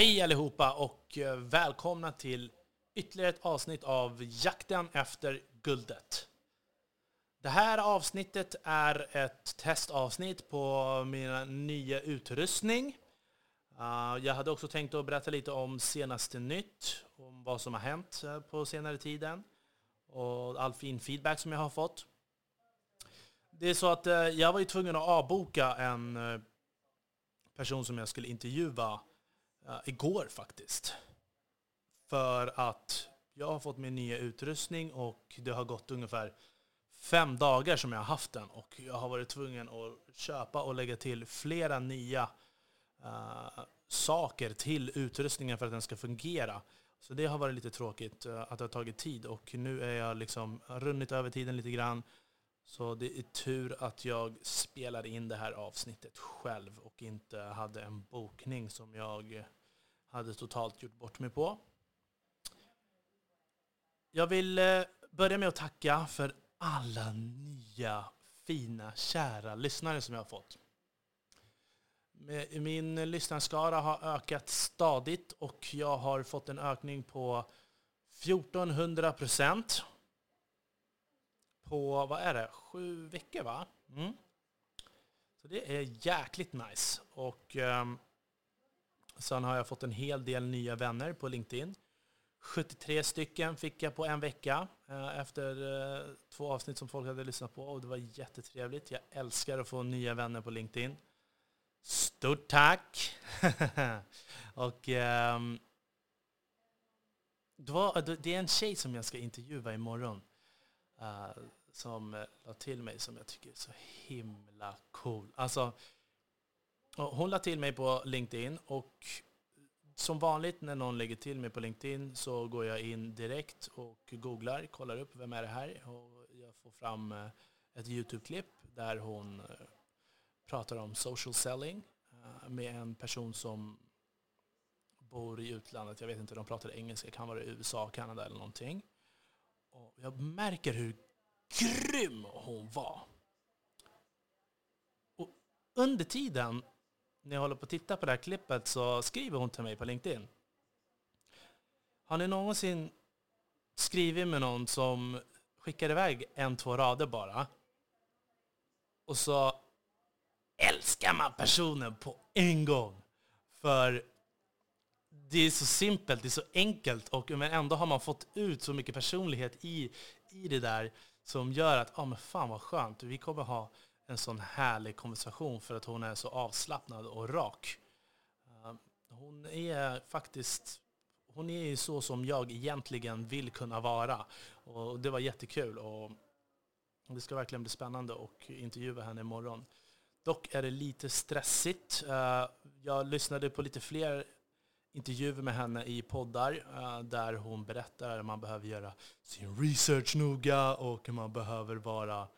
Hej allihopa och eh, välkomna till ytterligare ett avsnitt av Jakten efter guldet. Det här avsnittet är ett testavsnitt på min nya utrustning. Ah, jag hade också tänkt att berätta lite om senaste nytt, om vad som har hänt eh, på senare tiden och all fin feedback som jag har fått. Det är så att eh, jag var ju tvungen att avboka en person som jag skulle intervjua Eh, igår faktiskt. För att jag har fått min nya utrustning och det har gått ungefär fem dagar som jag har haft den och jag har varit tvungen att köpa och lägga till flera nya uh, saker till utrustningen för att den ska fungera. Så det har varit lite tråkigt uh, att det har tagit tid och nu är jag liksom runnit över tiden lite grann. Så det är tur att jag spelar in det här avsnittet själv och inte hade en bokning som jag hade totalt gjort bort mig på. Jag vill eh, börja med att tacka för alla nya fina, kära lyssnare som jag har fått. Min lyssnarskara har ökat stadigt och jag har fått en ökning på 1400 procent på, vad är det, sju veckor va? Mm. Så det är jäkligt nice. Och um, sen har jag fått en hel del nya vänner på LinkedIn. 73 stycken fick jag på en vecka eh, efter eh, två avsnitt som folk hade lyssnat på och det var jättetrevligt. Jag älskar att få nya vänner på LinkedIn. Stort tack! och um, det, var, det är en tjej som jag ska intervjua imorgon uh, som la till mig som jag tycker är så himla cool. Alltså, hon la till mig på LinkedIn och som vanligt när någon lägger till mig på LinkedIn så går jag in direkt och googlar, kollar upp vem är det här och jag får fram eh, ett YouTube-klipp där hon eh, pratar om social selling eh, med en person som bor i utlandet. Jag vet inte, de pratar engelska, kan vara i USA, Kanada eller någonting. Och jag märker hur grym hon var. Och under tiden när jag håller på att titta på det här klippet så skriver hon till mig på LinkedIn. Har ni någonsin skrivit med någon som skickar iväg en, två rader bara och så älskar man personen på en gång? För det är så simpelt, det är så enkelt och men ändå har man fått ut så mycket personlighet i, i det där som gör att, ja ah, men fan vad skönt, vi kommer ha en sån härlig konversation för att hon är så avslappnad och rak. Eh, hon är faktiskt hon är ju så som jag egentligen vill kunna vara. Och det var jättekul. Och det ska verkligen bli spännande att intervjua henne imorgon. Dock är det lite stressigt. Eh, jag lyssnade på lite fler intervjuer med henne i poddar eh, där hon berättar att man behöver göra sin research noga och man behöver vara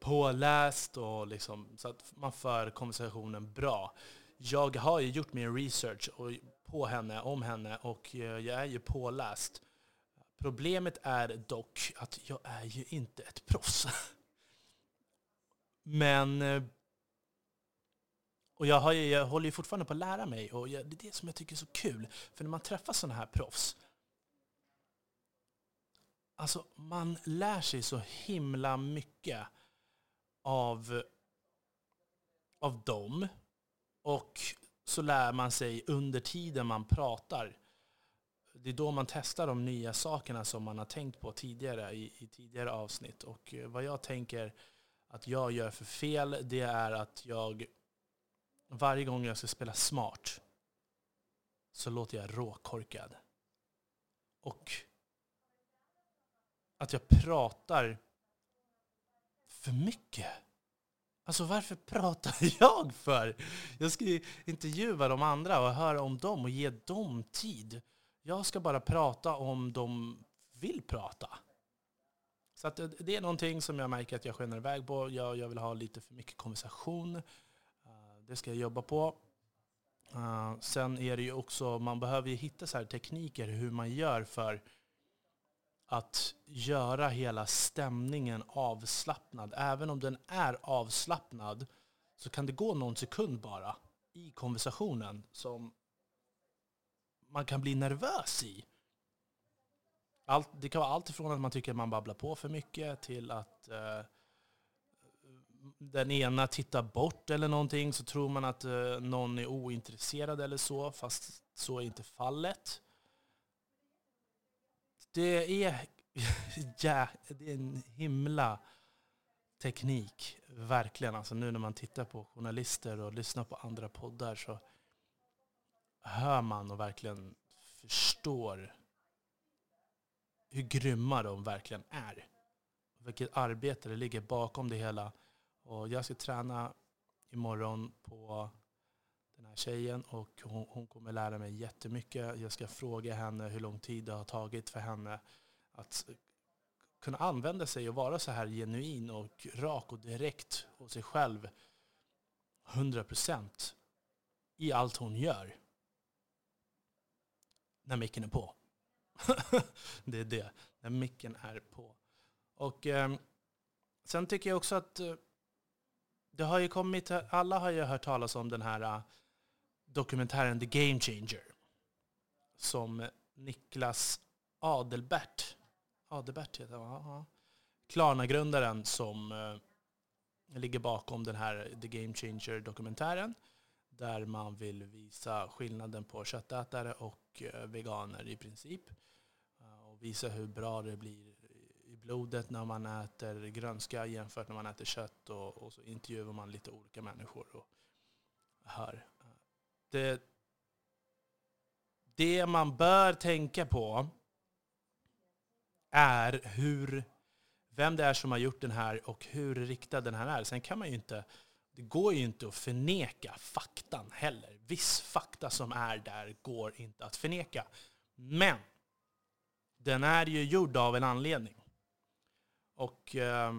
påläst och liksom, så att man för konversationen bra. Jag har ju gjort min research på henne, om henne och eh, jag är ju påläst. Problemet är dock att jag är ju inte ett proffs. Men eh, och jag, har, jag håller ju fortfarande på att lära mig och det är det som jag tycker är så kul. För när man träffar sådana här proffs, alltså man lär sig så himla mycket av, av dem. Och så lär man sig under tiden man pratar. Det är då man testar de nya sakerna som man har tänkt på tidigare i, i tidigare avsnitt. Och eh, vad jag tänker att jag gör för fel, det är att jag varje gång jag ska spela smart så låter jag råkorkad. Och att jag pratar för mycket. Alltså varför pratar jag för? Jag ska ju intervjua de andra och höra om dem och ge dem tid. Jag ska bara prata om de vill prata. Så att eh, det är någonting som jag märker att jag skenar iväg på. Jag, jag vill ha lite för mycket konversation. Eh, det ska jag jobba på. Eh, sen är det ju också, man behöver ju hitta så här tekniker hur man gör för att göra hela stämningen avslappnad. Även om den är avslappnad så kan det gå någon sekund bara i konversationen som man kan bli nervös i. Allt, det kan vara allt ifrån att man tycker att man babblar på för mycket till att eh, den ena tittar bort eller någonting så tror man att eh, någon är ointresserad eller så, fast så är inte fallet. Det är, ja, det är en himla teknik, verkligen. Alltså nu när man tittar på journalister och lyssnar på andra poddar så hör man och verkligen förstår hur grymma de verkligen är. Vilket arbete det ligger bakom det hela. Och jag ska träna imorgon på den här tjejen och hon, hon kommer lära mig jättemycket. Jag ska fråga henne hur lång tid det har tagit för henne att kunna använda sig och vara så här genuin och rak och direkt hos sig själv 100% i allt hon gör. När micken är på. det är det, när micken är på. Och eh, sen tycker jag också att eh, det har ju kommit, alla har ju hört talas om den här dokumentären The Game Changer. Som Niklas Adelbert, Adelbert heter han? Klarna-grundaren som eh, ligger bakom den här The Game Changer dokumentären. Där man vill visa skillnaden på köttätare och eh, veganer i princip. Eh, och visa hur bra det blir i blodet när man äter grönska jämfört när man äter kött. Och, och så intervjuar man lite olika människor och hör. Det, eh, det man bör tänka på är hur, vem det är som har gjort den här och hur riktad den här är. Sen kan man ju inte, det går ju inte att förneka faktan heller. Viss fakta som är där går inte att förneka. Men den är ju gjord av en anledning. Och eh,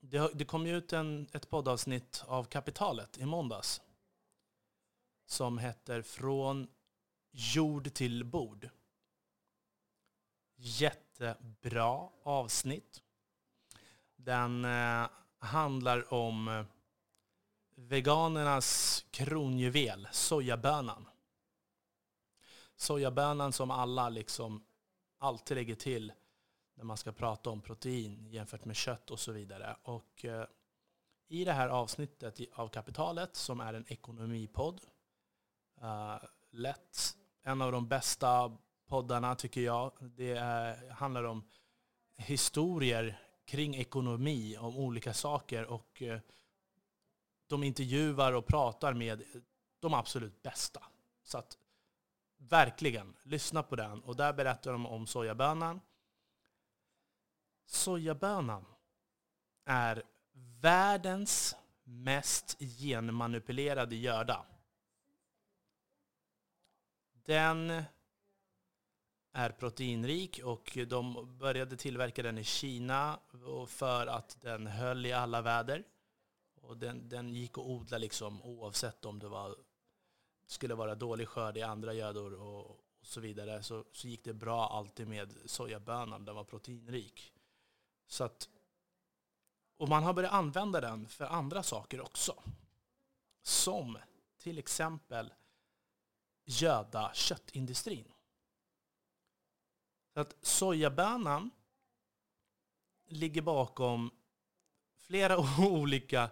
det, det, kom ju ut en, ett poddavsnitt av Kapitalet i måndags. Som heter Från jord till bord. Jättebra avsnitt. Den eh, handlar om eh, veganernas kronjuvel, sojabönan. Sojabönan som alla liksom alltid lägger till när man ska prata om protein jämfört med kött och så vidare. Och eh, i det här avsnittet av Kapitalet, som är en ekonomipodd, uh, lätt, en av de bästa poddarna tycker jag. Det är, handlar om historier kring ekonomi, om olika saker och uh, de intervjuar och pratar med de absolut bästa. Så att verkligen, lyssna på den. Och där berättar de om sojabönan, Sojabönan är världens mest genmanipulerade göda. Den är proteinrik och de började tillverka den i Kina för att den höll i alla väder. Och den, den gick att odla liksom oavsett om det var, skulle vara dålig skörd i andra gödor och, och så vidare. Så, så gick det bra alltid med sojabönan, den var proteinrik. Så att, och man har börjat använda den för andra saker också. Som till exempel göda köttindustrin. Så att sojabönan ligger bakom flera olika...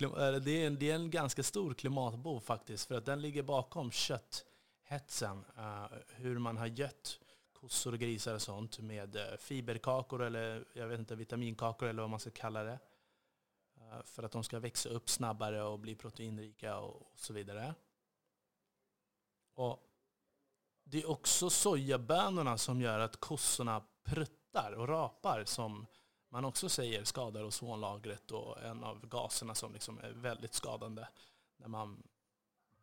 Eh, det är, en, det är en ganska stor klimatbov faktiskt, för att den ligger bakom kötthetsen. Eh, hur man har gött kossor och grisar och sånt med eh, fiberkakor eller jag vet inte, vitaminkakor eller vad man ska kalla det. För att de ska växa upp snabbare och bli proteinrika och så vidare. Och det är också sojabönorna som gör att kossorna pruttar och rapar som man också säger skadar ozonlagret och en av gaserna som liksom är väldigt skadande när man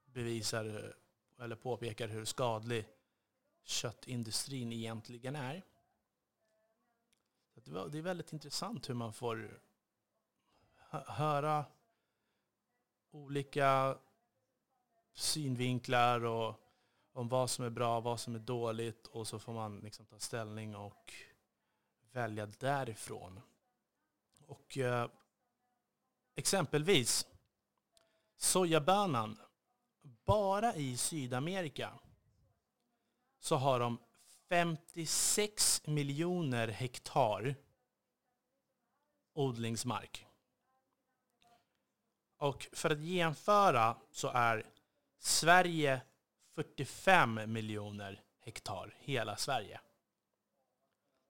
bevisar eller påpekar hur skadlig köttindustrin egentligen är. Det är väldigt intressant hur man får höra olika synvinklar och om vad som är bra, vad som är dåligt och så får man liksom ta ställning och välja därifrån. Och eh, exempelvis sojabönan, bara i Sydamerika så har de 56 miljoner hektar odlingsmark. Och för att jämföra så är Sverige 45 miljoner hektar, hela Sverige.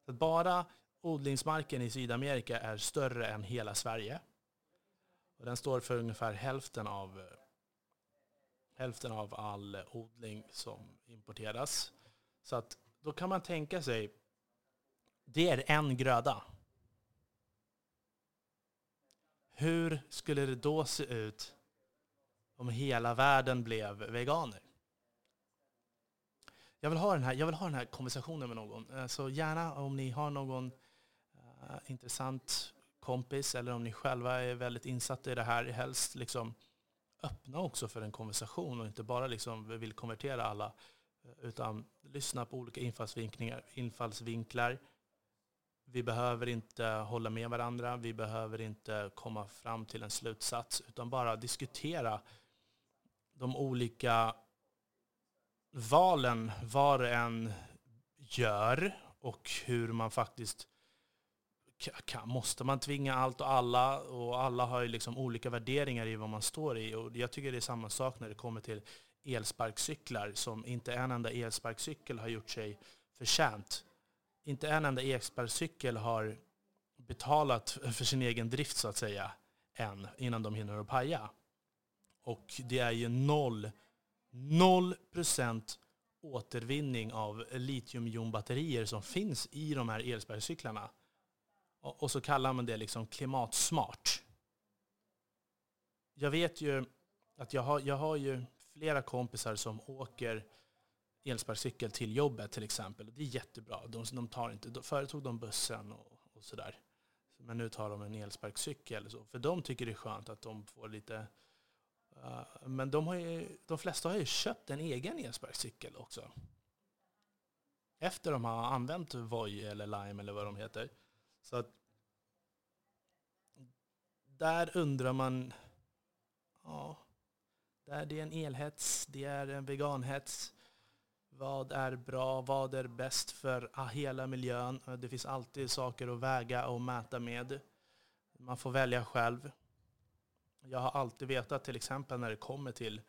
Så bara odlingsmarken i Sydamerika är större än hela Sverige. Och den står för ungefär hälften av, hälften av all odling som importeras. Så att då kan man tänka sig, det är en gröda. Hur skulle det då se ut om hela världen blev veganer? Jag vill ha den här, jag vill ha den här konversationen med någon. Eh, så gärna om ni har någon uh, intressant kompis eller om ni själva är väldigt insatta i det här, helst liksom öppna också för en konversation och inte bara liksom vill konvertera alla. Eh, utan lyssna på olika infallsvinklar, infallsvinklar. Vi behöver inte hålla med varandra, vi behöver inte komma fram till en slutsats, utan bara diskutera de olika valen var en gör och hur man faktiskt kan, måste man tvinga allt och alla och alla har ju liksom olika värderingar i vad man står i och jag tycker det är samma sak när det kommer till elsparkcyklar som inte en enda elsparkcykel har gjort sig förtjänt. Inte en enda elsparkcykel har betalat för sin egen drift så att säga än innan de hinner att paja. Och det är ju noll, noll procent återvinning av litiumjonbatterier som finns i de här elsparkcyklarna. Och så kallar man det liksom klimatsmart. Jag vet ju att jag har, jag har ju flera kompisar som åker elsparkcykel till jobbet till exempel. Det är jättebra. De, de tar inte, förut tog de bussen och, och sådär. Men nu tar de en elsparkcykel. Så. För de tycker det är skönt att de får lite... Eh, men de, har ju, de flesta har ju köpt en egen elsparkcykel också. Efter de har använt Voi eller Lime eller vad de heter. Så att där undrar man, ja, där det är en elhets, det är en veganhets. Vad är bra? Vad är bäst för hela miljön? Det finns alltid saker att väga och mäta med. Man får välja själv. Jag har alltid vetat, till exempel när det kommer till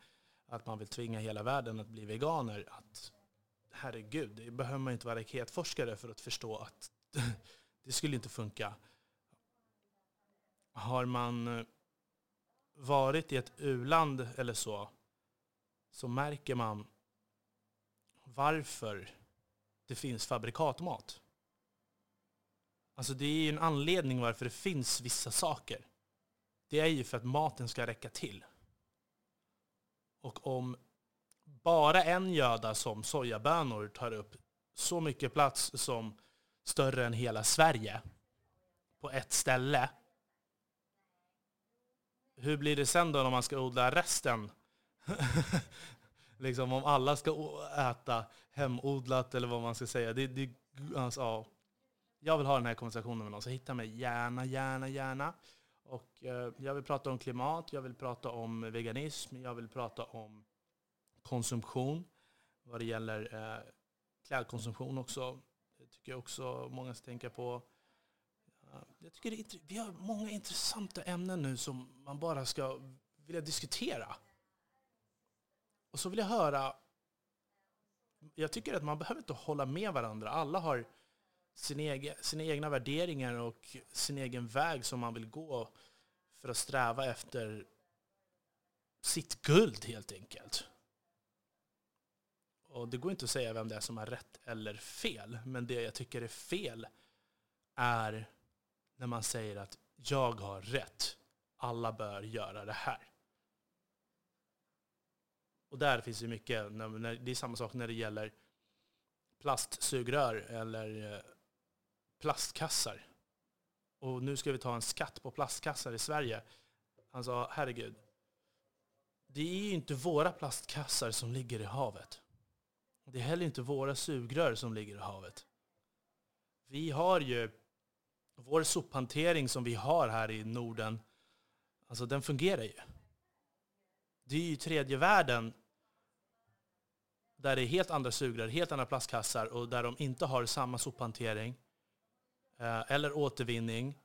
att man vill tvinga hela världen att bli veganer, att herregud, det behöver man inte vara raketforskare för att förstå att det skulle inte funka. Har man eh, varit i ett uland eller så, så märker man varför det finns fabrikatmat. Alltså det är ju en anledning varför det finns vissa saker. Det är ju för att maten ska räcka till. Och om bara en göda som sojabönor tar upp så mycket plats som större än hela Sverige på ett ställe hur blir det sen då när man ska odla resten? liksom om alla ska äta hemodlat eller vad man ska säga. Det, det, alltså, ja. Jag vill ha den här konversationen med någon, så hitta mig gärna, gärna, gärna. Och eh, jag vill prata om klimat, jag vill prata om veganism, jag vill prata om konsumtion vad det gäller eh, klädkonsumtion också. Det tycker jag också många ska tänka på. Jag tycker det är, vi har många intressanta ämnen nu som man bara ska vilja diskutera. Och så vill jag höra, jag tycker att man behöver inte hålla med varandra. Alla har sin egen, sina egna värderingar och sin egen väg som man vill gå för att sträva efter sitt guld helt enkelt. Och det går inte att säga vem det är som har rätt eller fel, men det jag tycker är fel är när man säger att jag har rätt. Alla bör göra det här. Och där finns det mycket, det är samma sak när det gäller plastsugrör eller eh, plastkassar. Och nu ska vi ta en skatt på plastkassar i Sverige. Han sa, herregud, det är ju inte våra plastkassar som ligger i havet. Det är heller inte våra sugrör som ligger i havet. Vi har ju vår sophantering som vi har här i Norden, alltså den fungerar ju. Det är ju tredje världen. där det är helt andra sugrör, helt andra plastkassar och där de inte har samma sophantering Eh, eller återvinning.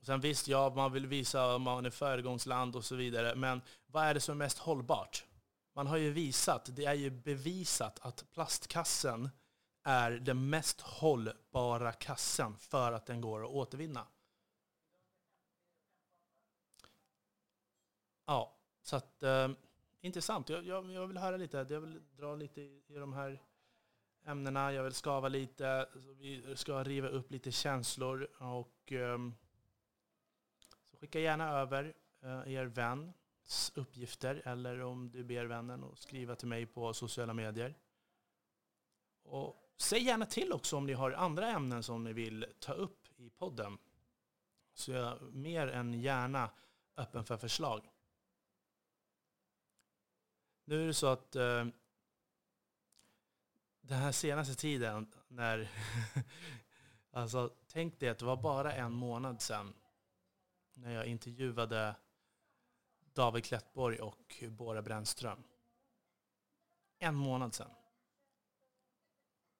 Sen visst, ja, man vill visa att man är föregångsland och så vidare, men vad är det som är mest hållbart? Man har ju visat, det är ju bevisat att plastkassen är den mest hållbara kassen för att den går att återvinna. Ja, så att eh, intressant. Jag, jag, jag, vill höra lite, jag vill dra lite i, i de här ämnena, jag vill skava lite, vi ska riva upp lite känslor och ehm, så skicka gärna över eh, er väns uppgifter eller om du ber vännen att skriva till mig på sociala medier. Och säg gärna till också om ni har andra ämnen som ni vill ta upp i podden. Så jag är mer än gärna öppen för förslag. Nu är det så att eh, den här senaste tiden när... alltså, tänk dig att det var bara en månad sedan när jag intervjuade David Klättborg och Bora Brännström. En månad sedan.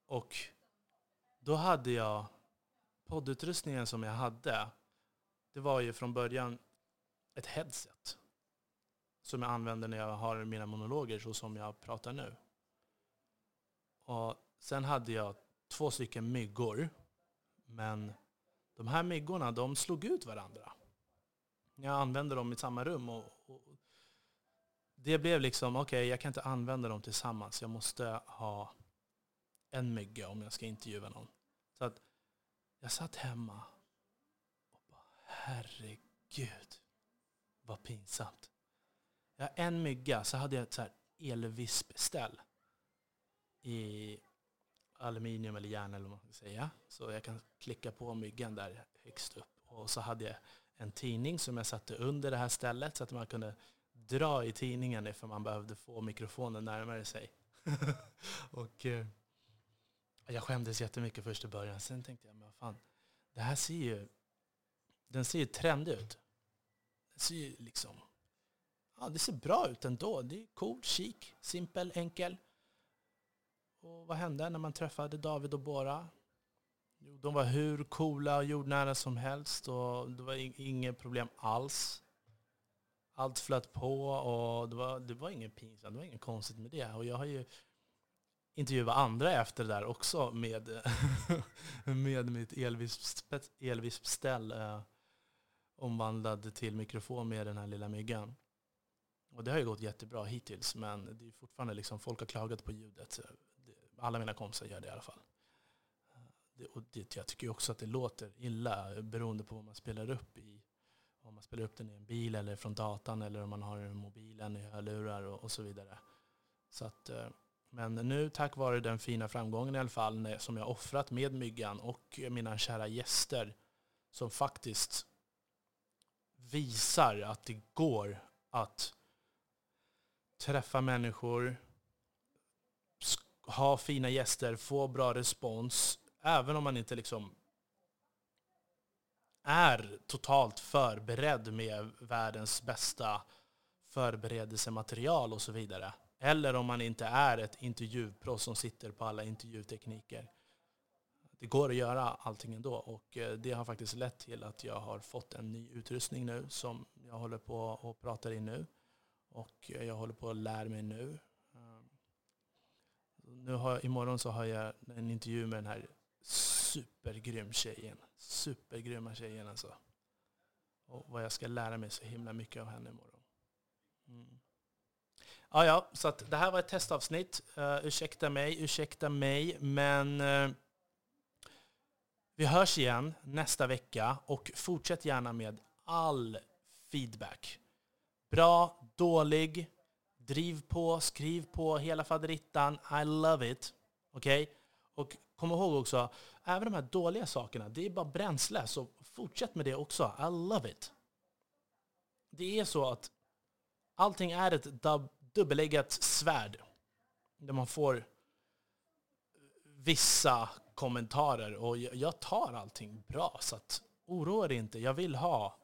Och då hade jag poddutrustningen som jag hade. Det var ju från början ett headset som jag använder när jag har mina monologer så som jag pratar nu. Och sen hade jag två stycken myggor. Men de här myggorna de slog ut varandra. Jag använde dem i samma rum. Och, och det blev liksom, okej okay, jag kan inte använda dem tillsammans. Jag måste ha en mygga om jag ska intervjua någon. Så att jag satt hemma och bara, herregud vad pinsamt. Jag har en mygga, så hade jag ett så här elvispställ i aluminium eller järn eller vad man ska säga. Så jag kan klicka på myggan där högst upp. Och så hade jag en tidning som jag satte under det här stället så att man kunde dra i tidningen ifall man behövde få mikrofonen närmare sig. och eh, jag skämdes jättemycket först i början. Sen tänkte jag, men vad fan, det här ser ju, den ser ju trendig ut. Den ser ju liksom ja, det ser bra ut ändå. Det är coolt, chic, simpel, enkel. Och vad hände när man träffade David och Bora? Jo, de var hur coola och jordnära som helst och det var inget problem alls. Allt flöt på och det var, det var inget pinsamt, det var inget konstigt med det. Och jag har ju intervjuat andra efter det där också med, med mitt elvispställ eh, omvandlad till mikrofon med den här lilla myggan. Och det har ju gått jättebra hittills, men det är fortfarande liksom, folk har klagat på ljudet. Alla mina kompisar gör det i alla fall. Eh, det, och det, jag tycker också att det låter illa beroende på vad man spelar upp i. Om man spelar upp den i en bil eller från datan eller om man har den i mobilen i hörlurar och, och så vidare. Så att, eh, men nu tack vare den fina framgången i alla fall som jag offrat med Myggan och mina kära gäster som faktiskt visar att det går att träffa människor, ha fina gäster, få bra respons, även om man inte liksom är totalt förberedd med världens bästa förberedelsematerial och så vidare. Eller om man inte är ett intervjuproffs som sitter på alla intervjutekniker. Det går att göra allting ändå och eh, det har faktiskt lett till att jag har fått en ny utrustning nu som jag håller på och pratar i nu. Och eh, jag håller på att lära mig nu. Nu har, imorgon så har jag en intervju med den här supergrym tjejen. Supergrymma tjejen alltså. Och vad jag ska lära mig så himla mycket av henne imorgon. Mm. Ja, ja, så att det här var ett testavsnitt. Uh, ursäkta mig, ursäkta mig, men uh, vi hörs igen nästa vecka och fortsätt gärna med all feedback. Bra, dålig, driv på, skriv på, hela faderittan. I love it. Okej? Okay? Och kom ihåg också, även de här dåliga sakerna, det är bara bränsle. Så fortsätt med det också. I love it. Det är så att allting är ett dubbeleggat svärd. Där man får vissa kommentarer och jag tar allting bra. Så att oroa dig inte. Jag vill ha,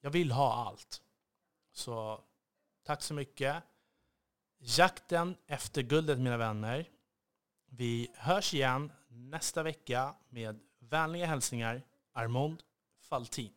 jag vill ha allt. Så tack så mycket. jakten efter guldet mina vänner. Vi hörs igen nästa vecka med vänliga hälsningar Armond Faltin.